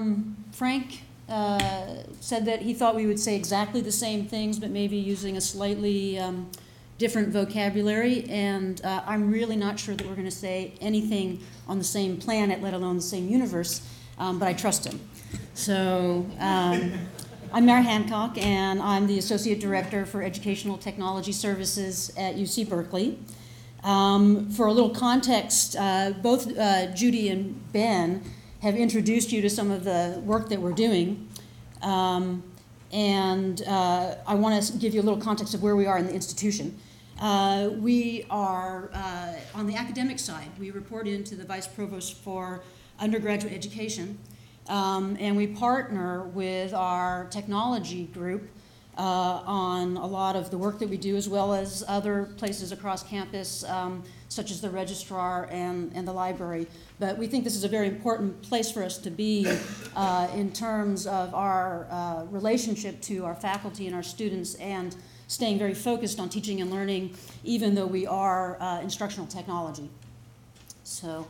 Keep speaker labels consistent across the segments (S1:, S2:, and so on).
S1: Um, Frank uh, said that he thought we would say exactly the same things, but maybe using a slightly um, different vocabulary. And uh, I'm really not sure that we're going to say anything on the same planet, let alone the same universe, um, but I trust him. So um, I'm Mara Hancock, and I'm the Associate Director for Educational Technology Services at UC Berkeley. Um, for a little context, uh, both uh, Judy and Ben have introduced you to some of the work that we're doing. Um, and uh, I want to give you a little context of where we are in the institution. Uh, we are uh, on the academic side. We report into the Vice Provost for Undergraduate Education, um, and we partner with our technology group uh, on a lot of the work that we do, as well as other places across campus, um, such as the registrar and, and the library. But we think this is a very important place for us to be uh, in terms of our uh, relationship to our faculty and our students and staying very focused on teaching and learning, even though we are uh, instructional technology. So,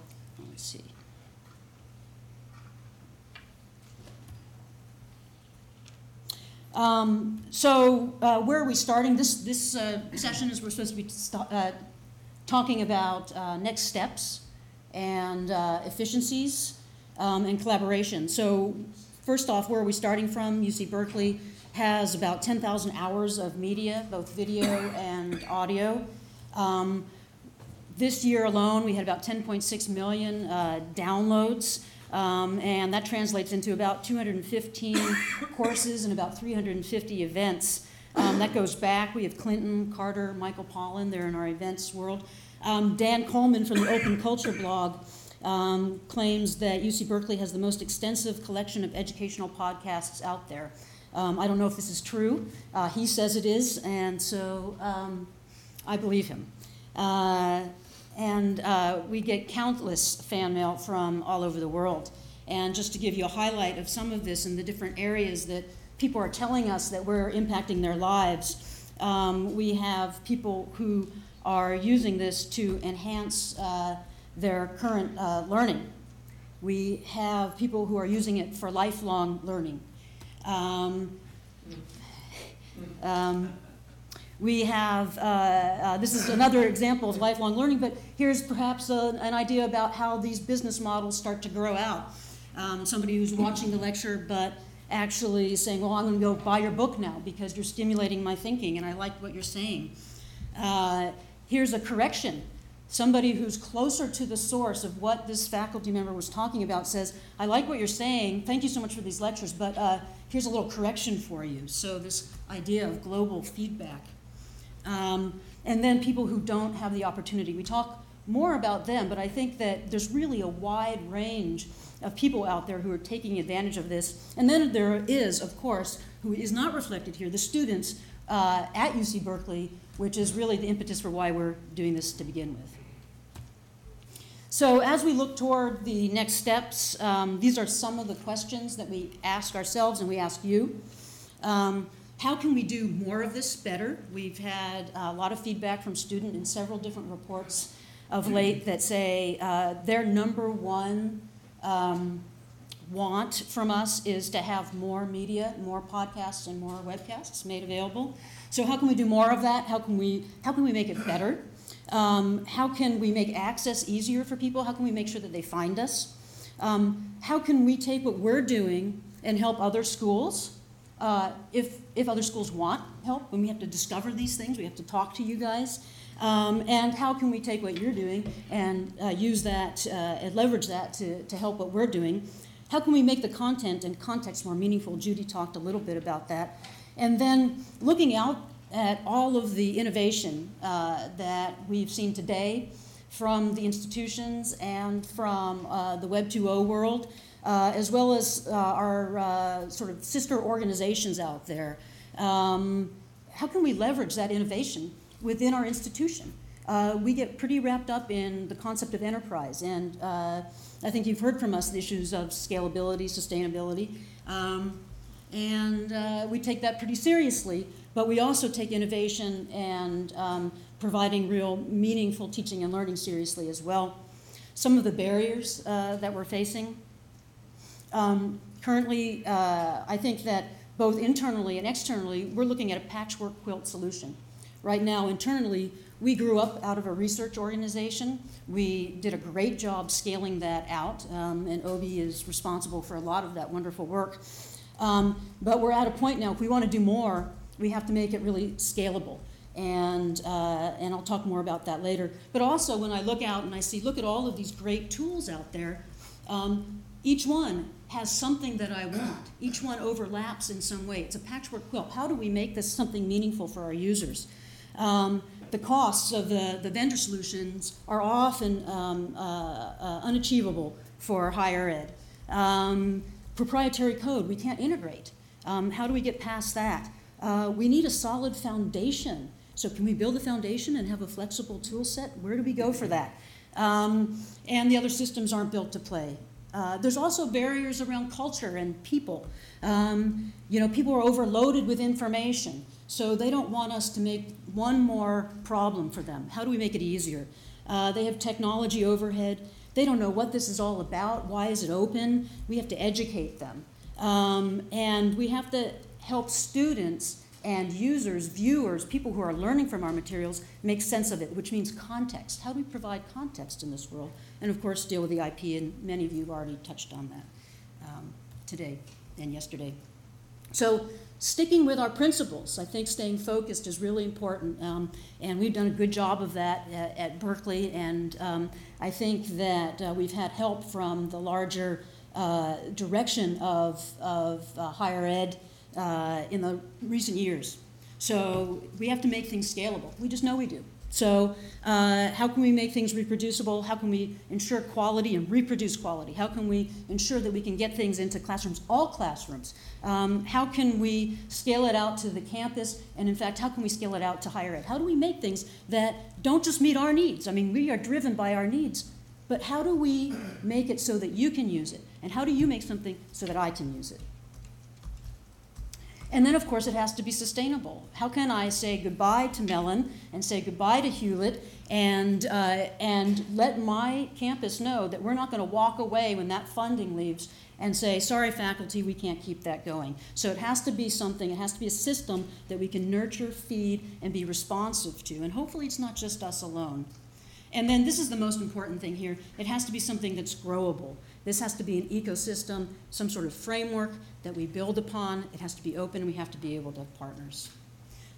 S1: let's see. Um, so, uh, where are we starting? This, this uh, session is we're supposed to be st- uh, talking about uh, next steps and uh, efficiencies um, and collaboration. So, first off, where are we starting from? UC Berkeley has about 10,000 hours of media, both video and audio. Um, this year alone, we had about 10.6 million uh, downloads. Um, and that translates into about 215 courses and about 350 events. Um, that goes back. We have Clinton, Carter, Michael Pollan, they're in our events world. Um, Dan Colman from the Open Culture blog um, claims that UC Berkeley has the most extensive collection of educational podcasts out there. Um, I don't know if this is true. Uh, he says it is, and so um, I believe him. Uh, and uh, we get countless fan mail from all over the world. And just to give you a highlight of some of this and the different areas that people are telling us that we're impacting their lives, um, we have people who are using this to enhance uh, their current uh, learning. We have people who are using it for lifelong learning. Um, um, we have, uh, uh, this is another example of lifelong learning, but here's perhaps a, an idea about how these business models start to grow out. Um, somebody who's watching the lecture, but actually saying, Well, I'm going to go buy your book now because you're stimulating my thinking and I like what you're saying. Uh, here's a correction. Somebody who's closer to the source of what this faculty member was talking about says, I like what you're saying. Thank you so much for these lectures, but uh, here's a little correction for you. So, this idea of global feedback. Um, and then people who don't have the opportunity. We talk more about them, but I think that there's really a wide range of people out there who are taking advantage of this. And then there is, of course, who is not reflected here, the students uh, at UC Berkeley which is really the impetus for why we're doing this to begin with. So, as we look toward the next steps, um, these are some of the questions that we ask ourselves and we ask you. Um, how can we do more of this better? We've had a lot of feedback from students in several different reports of late that say uh, their number one um, want from us is to have more media, more podcasts, and more webcasts made available. So how can we do more of that? How can we how can we make it better? Um, how can we make access easier for people? How can we make sure that they find us? Um, how can we take what we're doing and help other schools? Uh, if if other schools want help, when we have to discover these things, we have to talk to you guys. Um, and how can we take what you're doing and uh, use that uh, and leverage that to, to help what we're doing? How can we make the content and context more meaningful? Judy talked a little bit about that. And then looking out at all of the innovation uh, that we've seen today from the institutions and from uh, the Web 2.0 world, uh, as well as uh, our uh, sort of sister organizations out there. Um, how can we leverage that innovation within our institution? Uh, we get pretty wrapped up in the concept of enterprise, and I think you've heard from us the issues of scalability, sustainability. Um, and uh, we take that pretty seriously, but we also take innovation and um, providing real meaningful teaching and learning seriously as well. Some of the barriers uh, that we're facing. Um, currently, uh, I think that both internally and externally, we're looking at a patchwork quilt solution. Right now, internally, we grew up out of a research organization. We did a great job scaling that out, um, and Obi is responsible for a lot of that wonderful work. Um, but we're at a point now, if we want to do more, we have to make it really scalable. And, uh, and I'll talk more about that later. But also, when I look out and I see, look at all of these great tools out there, um, each one has something that I want. Each one overlaps in some way. It's a patchwork quilt. How do we make this something meaningful for our users? Um, the costs of the, the vendor solutions are often um, uh, uh, unachievable for higher ed. Um, proprietary code, we can't integrate. Um, how do we get past that? Uh, we need a solid foundation. So, can we build a foundation and have a flexible tool set? Where do we go for that? Um, and the other systems aren't built to play. Uh, there's also barriers around culture and people. Um, you know, people are overloaded with information. So they don't want us to make one more problem for them. How do we make it easier? Uh, they have technology overhead. They don't know what this is all about. Why is it open? We have to educate them. Um, and we have to help students and users, viewers, people who are learning from our materials, make sense of it, which means context. How do we provide context in this world? And of course, deal with the IP, and many of you have already touched on that um, today and yesterday. So sticking with our principles. I think staying focused is really important, um, and we've done a good job of that at, at Berkeley. And um, I think that uh, we've had help from the larger uh, direction of, of uh, higher ed uh, in the recent years. So we have to make things scalable. We just know we do. So, uh, how can we make things reproducible? How can we ensure quality and reproduce quality? How can we ensure that we can get things into classrooms, all classrooms? Um, how can we scale it out to the campus? And in fact, how can we scale it out to higher ed? How do we make things that don't just meet our needs? I mean, we are driven by our needs, but how do we make it so that you can use it? And how do you make something so that I can use it? And then, of course, it has to be sustainable. How can I say goodbye to Mellon and say goodbye to Hewlett and, uh, and let my campus know that we're not going to walk away when that funding leaves and say, sorry, faculty, we can't keep that going. So it has to be something, it has to be a system that we can nurture, feed, and be responsive to. And hopefully, it's not just us alone. And then, this is the most important thing here it has to be something that's growable. This has to be an ecosystem, some sort of framework that we build upon. It has to be open, and we have to be able to have partners.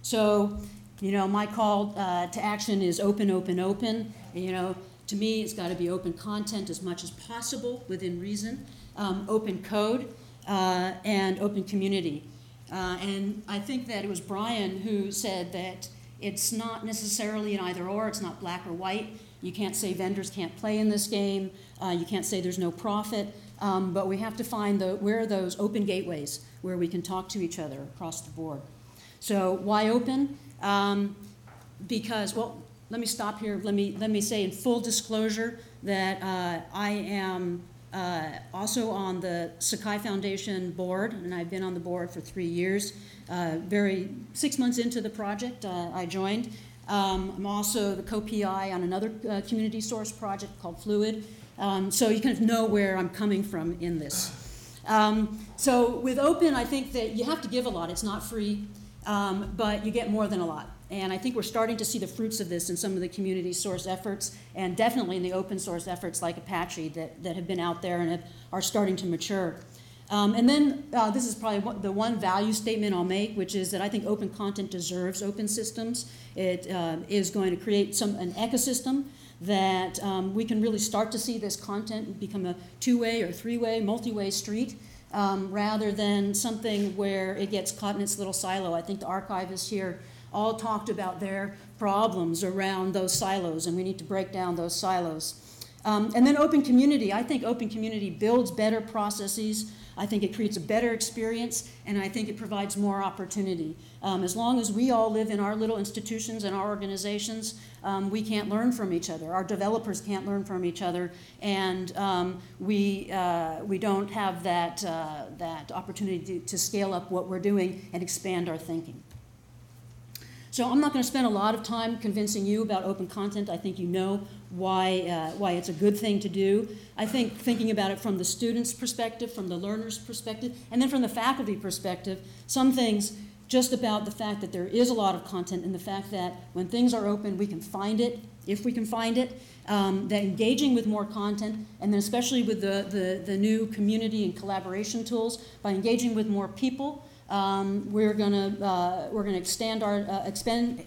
S1: So, you know, my call uh, to action is open, open, open. You know, to me, it's got to be open content as much as possible within reason, um, open code, uh, and open community. Uh, and I think that it was Brian who said that it's not necessarily an either or, it's not black or white. You can't say vendors can't play in this game. Uh, you can't say there's no profit. Um, but we have to find the, where are those open gateways where we can talk to each other across the board. So why open? Um, because, well, let me stop here. Let me, let me say in full disclosure that uh, I am uh, also on the Sakai Foundation board, and I've been on the board for three years. Uh, very six months into the project, uh, I joined. Um, I'm also the co-PI on another uh, community source project called Fluid. Um, so you kind of know where I'm coming from in this. Um, so with open, I think that you have to give a lot. It's not free, um, but you get more than a lot. And I think we're starting to see the fruits of this in some of the community source efforts, and definitely in the open source efforts like Apache that, that have been out there and have, are starting to mature. Um, and then uh, this is probably the one value statement I'll make, which is that I think open content deserves open systems. It uh, is going to create some an ecosystem that um, we can really start to see this content become a two-way or three-way, multi-way street. Um, rather than something where it gets caught in its little silo. I think the archivists here all talked about their problems around those silos, and we need to break down those silos. Um, and then open community. I think open community builds better processes I think it creates a better experience, and I think it provides more opportunity. Um, as long as we all live in our little institutions and our organizations, um, we can't learn from each other. Our developers can't learn from each other, and um, we, uh, we don't have that, uh, that opportunity to, to scale up what we're doing and expand our thinking. So I'm not going to spend a lot of time convincing you about open content. I think you know why, uh, why it's a good thing to do. I think thinking about it from the student's perspective, from the learner's perspective, and then from the faculty perspective, some things just about the fact that there is a lot of content and the fact that when things are open, we can find it, if we can find it, um, that engaging with more content, and then especially with the, the, the new community and collaboration tools, by engaging with more people, um, we're going to uh, we're going to extend our uh, expend,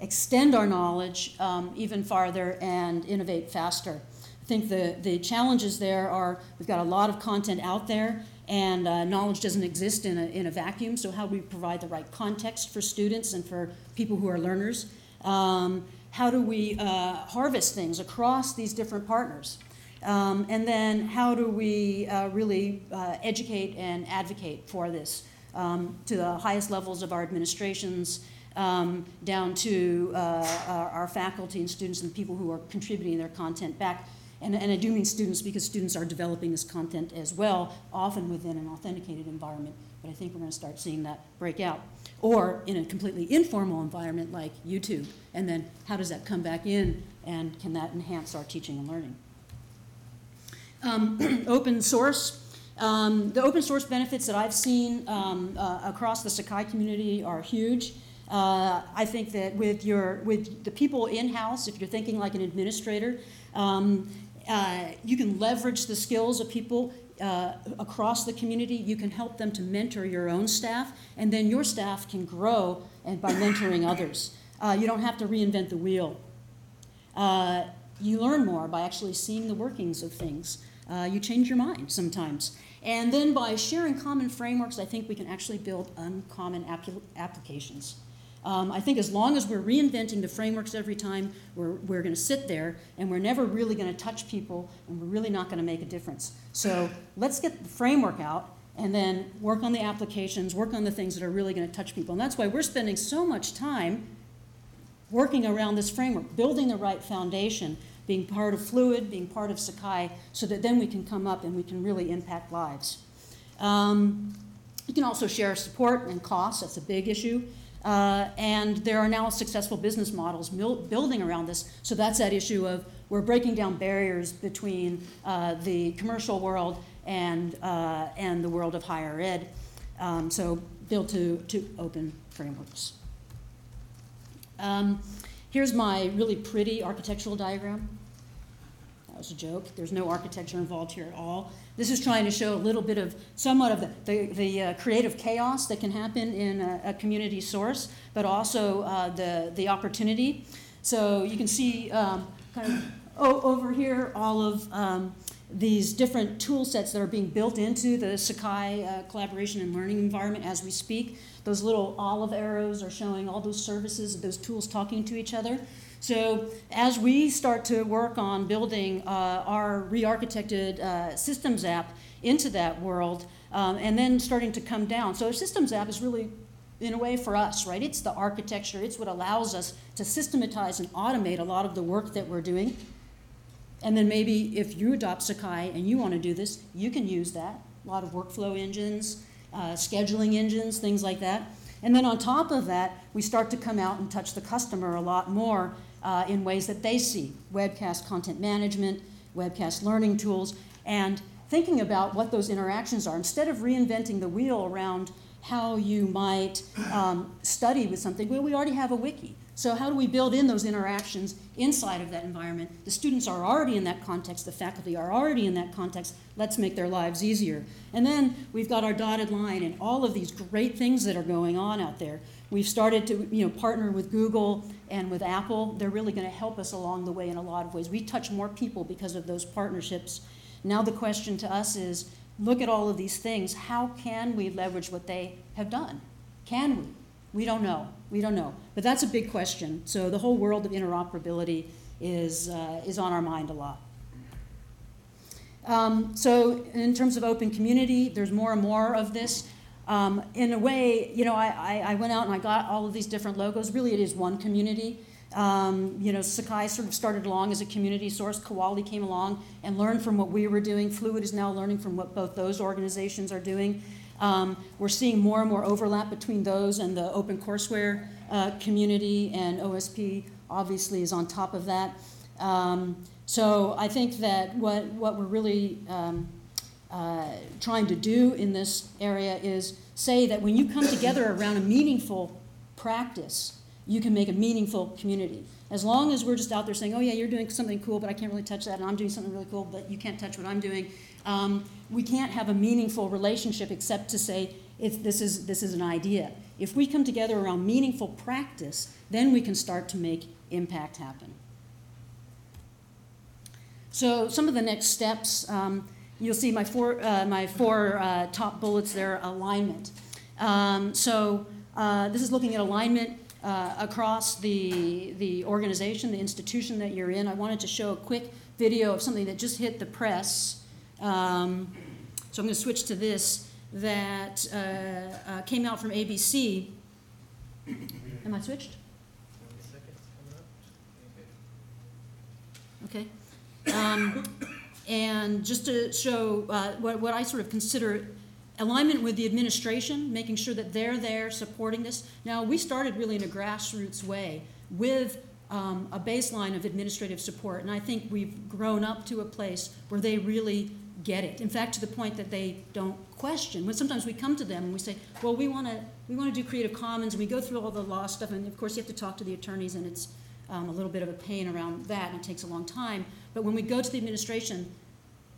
S1: extend our knowledge um, even farther and innovate faster. I think the the challenges there are we've got a lot of content out there and uh, knowledge doesn't exist in a, in a vacuum. So how do we provide the right context for students and for people who are learners? Um, how do we uh, harvest things across these different partners? Um, and then how do we uh, really uh, educate and advocate for this um, to the highest levels of our administrations, um, down to uh, our, our, faculty and students and people who are contributing their content back. And, and I do mean students because students are developing this content as well, often within an authenticated environment. But I think we're going to start seeing that break out. Or in a completely informal environment like YouTube. And then how does that come back in and can that enhance our teaching and learning? Um, open source. Um, the open source benefits that I've seen um, uh, across the Sakai community are huge. Uh, I think that with your with the people in house, if you're thinking like an administrator, um, uh, you can leverage the skills of people uh, across the community. You can help them to mentor your own staff, and then your staff can grow and by mentoring others. Uh, you don't have to reinvent the wheel. Uh, you learn more by actually seeing the workings of things uh, you change your mind sometimes. And then by sharing common frameworks, I think we can actually build uncommon applications. Um, I think as long as we're reinventing the frameworks every time, we're, we're going to sit there and we're never really going to touch people and we're really not going to make a difference. So let's get the framework out and then work on the applications, work on the things that are really going to touch people. And that's why we're spending so much time working around this framework, building the right foundation being part of Fluid, being part of Sakai, so that then we can come up and we can really impact lives. Um, you can also share support and costs, that's a big issue. Uh, and there are now successful business models building around this. So that's that issue of we're breaking down barriers between uh, the commercial world and, uh, and the world of higher ed. Um, so build to, to open frameworks. Um, Here's my really pretty architectural diagram. That was a joke. There's no architecture involved here at all. This is trying to show a little bit of somewhat of the, the, the uh, creative chaos that can happen in a, a community source, but also uh, the, the opportunity. So you can see um, kind of over here all of um, these different tool sets that are being built into the Sakai uh, collaboration and learning environment as we speak. Those little olive arrows are showing all those services, those tools talking to each other. So as we start to work on building uh, our re-architected uh, systems app into that world, um, and then starting to come down. So a systems app is really, in a way, for us, right? It's the architecture. It's what allows us to systematize and automate a lot of the work that we're doing. And then maybe if you adopt Sakai and you want to do this, you can use that. A lot of workflow engines, uh, scheduling engines, things like that. And then on top of that, we start to come out and touch the customer a lot more uh, in ways that they see webcast content management, webcast learning tools, and thinking about what those interactions are. Instead of reinventing the wheel around how you might um, study with something, well, we already have a wiki. So how do we build in those interactions inside of that environment? The students are already in that context, the faculty are already in that context. Let's make their lives easier. And then we've got our dotted line and all of these great things that are going on out there. We've started to you know, partner with Google and with Apple. They're really going to help us along the way in a lot of ways. We touch more people because of those partnerships. Now the question to us is, look at all of these things. How can we leverage what they have done? Can we? We don't know. We don't know. But that's a big question. So the whole world of interoperability is, uh, is on our mind a lot. Um, so in terms of open community, there's more and more of this. Um, in a way, you know, I, I, went out and I got all of these different logos. Really, it is one community. Um, you know, Sakai sort of started along as a community source. Kuali came along and learned from what we were doing. Fluid is now learning from what both those organizations are doing. Um, we're seeing more and more overlap between those and the open courseware uh, community, and OSP obviously is on top of that. Um, so I think that what, what we're really um, uh, trying to do in this area is say that when you come together around a meaningful practice, you can make a meaningful community. As long as we're just out there saying, oh, yeah, you're doing something cool, but I can't really touch that, and I'm doing something really cool, but you can't touch what I'm doing, um, we can't have a meaningful relationship except to say, this, is, this is an idea. If we come together around meaningful practice, then we can start to make impact happen. So, some of the next steps um, you'll see my four, uh, my four uh, top bullets there alignment. Um, so, uh, this is looking at alignment uh, across the, the organization, the institution that you're in. I wanted to show a quick video of something that just hit the press. Um, so I'm going to switch to this that uh, uh, came out from ABC. Am I switched? Okay. Um, and just to show uh, what, what I sort of consider alignment with the administration, making sure that they're there supporting this. Now, we started really in a grassroots way with um, a baseline of administrative support, and I think we've grown up to a place where they really get it. In fact, to the point that they don't question. When sometimes we come to them and we say, "Well, we want to we want to do Creative Commons," and we go through all the law stuff, and of course you have to talk to the attorneys, and it's um, a little bit of a pain around that, and it takes a long time. But when we go to the administration,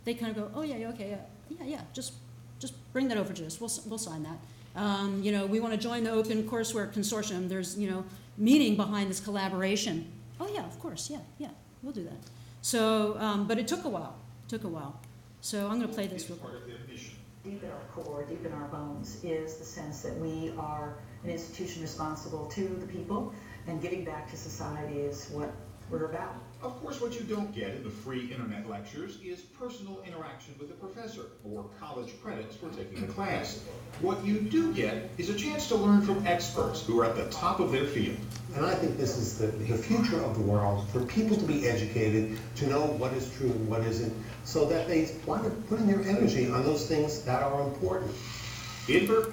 S1: they kind of go, "Oh yeah, yeah, okay, yeah, yeah, yeah, just just bring that over to us. We'll, we'll sign that. Um, you know, we want to join the Open Courseware Consortium. There's, you know, meaning behind this collaboration. Oh yeah, of course, yeah, yeah, we'll do that. So, um, but it took a while. It took a while. So I'm going to play this real quick.
S2: Deep in our core, deep in our bones, is the sense that we are an institution responsible to the people, and giving back to society is what we're about.
S3: Of course, what you don't get in the free internet lectures is personal interaction with a professor or college credits for taking the class. What you do get is a chance to learn from experts who are at the top of their field.
S4: And I think this is the, the future of the world, for people to be educated, to know what is true and what isn't, so that they want to put in their energy on those things that are important.
S3: Edinburgh?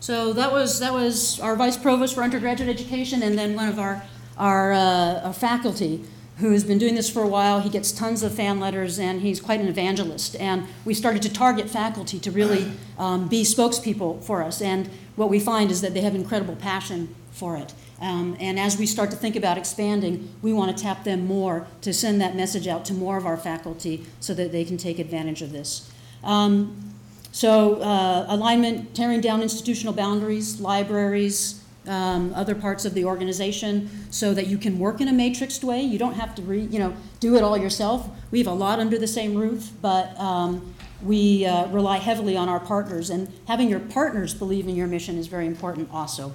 S1: So that was, that was our vice provost for undergraduate education and then one of our, our, uh, our faculty who's been doing this for a while. He gets tons of fan letters and he's quite an evangelist. And we started to target faculty to really um, be spokespeople for us. And what we find is that they have incredible passion for it. Um, and as we start to think about expanding, we want to tap them more to send that message out to more of our faculty so that they can take advantage of this. Um, so, uh, alignment, tearing down institutional boundaries, libraries, um, other parts of the organization so that you can work in a matrixed way. You don't have to re, you know, do it all yourself. We have a lot under the same roof, but um, we uh, rely heavily on our partners. And having your partners believe in your mission is very important also.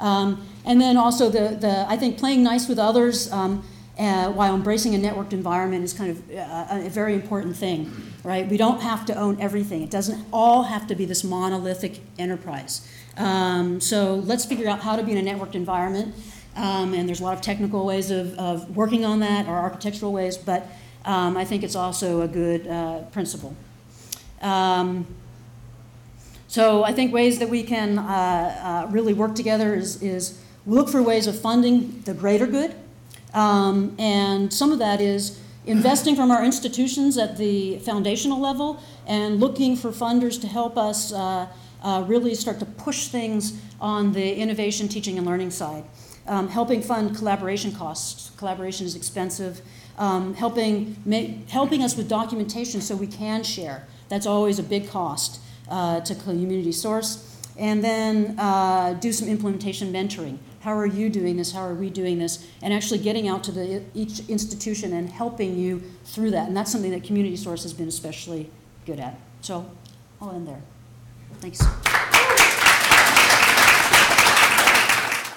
S1: Um, and then also, the, the, I think playing nice with others um, uh, while embracing a networked environment is kind of uh, a very important thing, right? We don't have to own everything. It doesn't all have to be this monolithic enterprise. Um, so let's figure out how to be in a networked environment. Um, and there's a lot of technical ways of, of working on that or architectural ways, but um, I think it's also a good uh, principle. Um, so I think ways that we can uh, uh, really work together is, is look for ways of funding the greater good. Um, and some of that is investing from our institutions at the foundational level and looking for funders to help us uh, uh, really start to push things on the innovation, teaching, and learning side. Um, helping fund collaboration costs. Collaboration is expensive. Um, helping, helping us with documentation so we can share. That's always a big cost uh, to community source. And then uh, do some implementation mentoring. How are you doing this? How are we doing this? And actually getting out to the, each institution and helping you through that. And that's something that Community Source has been especially good at. So I'll end there. Thanks.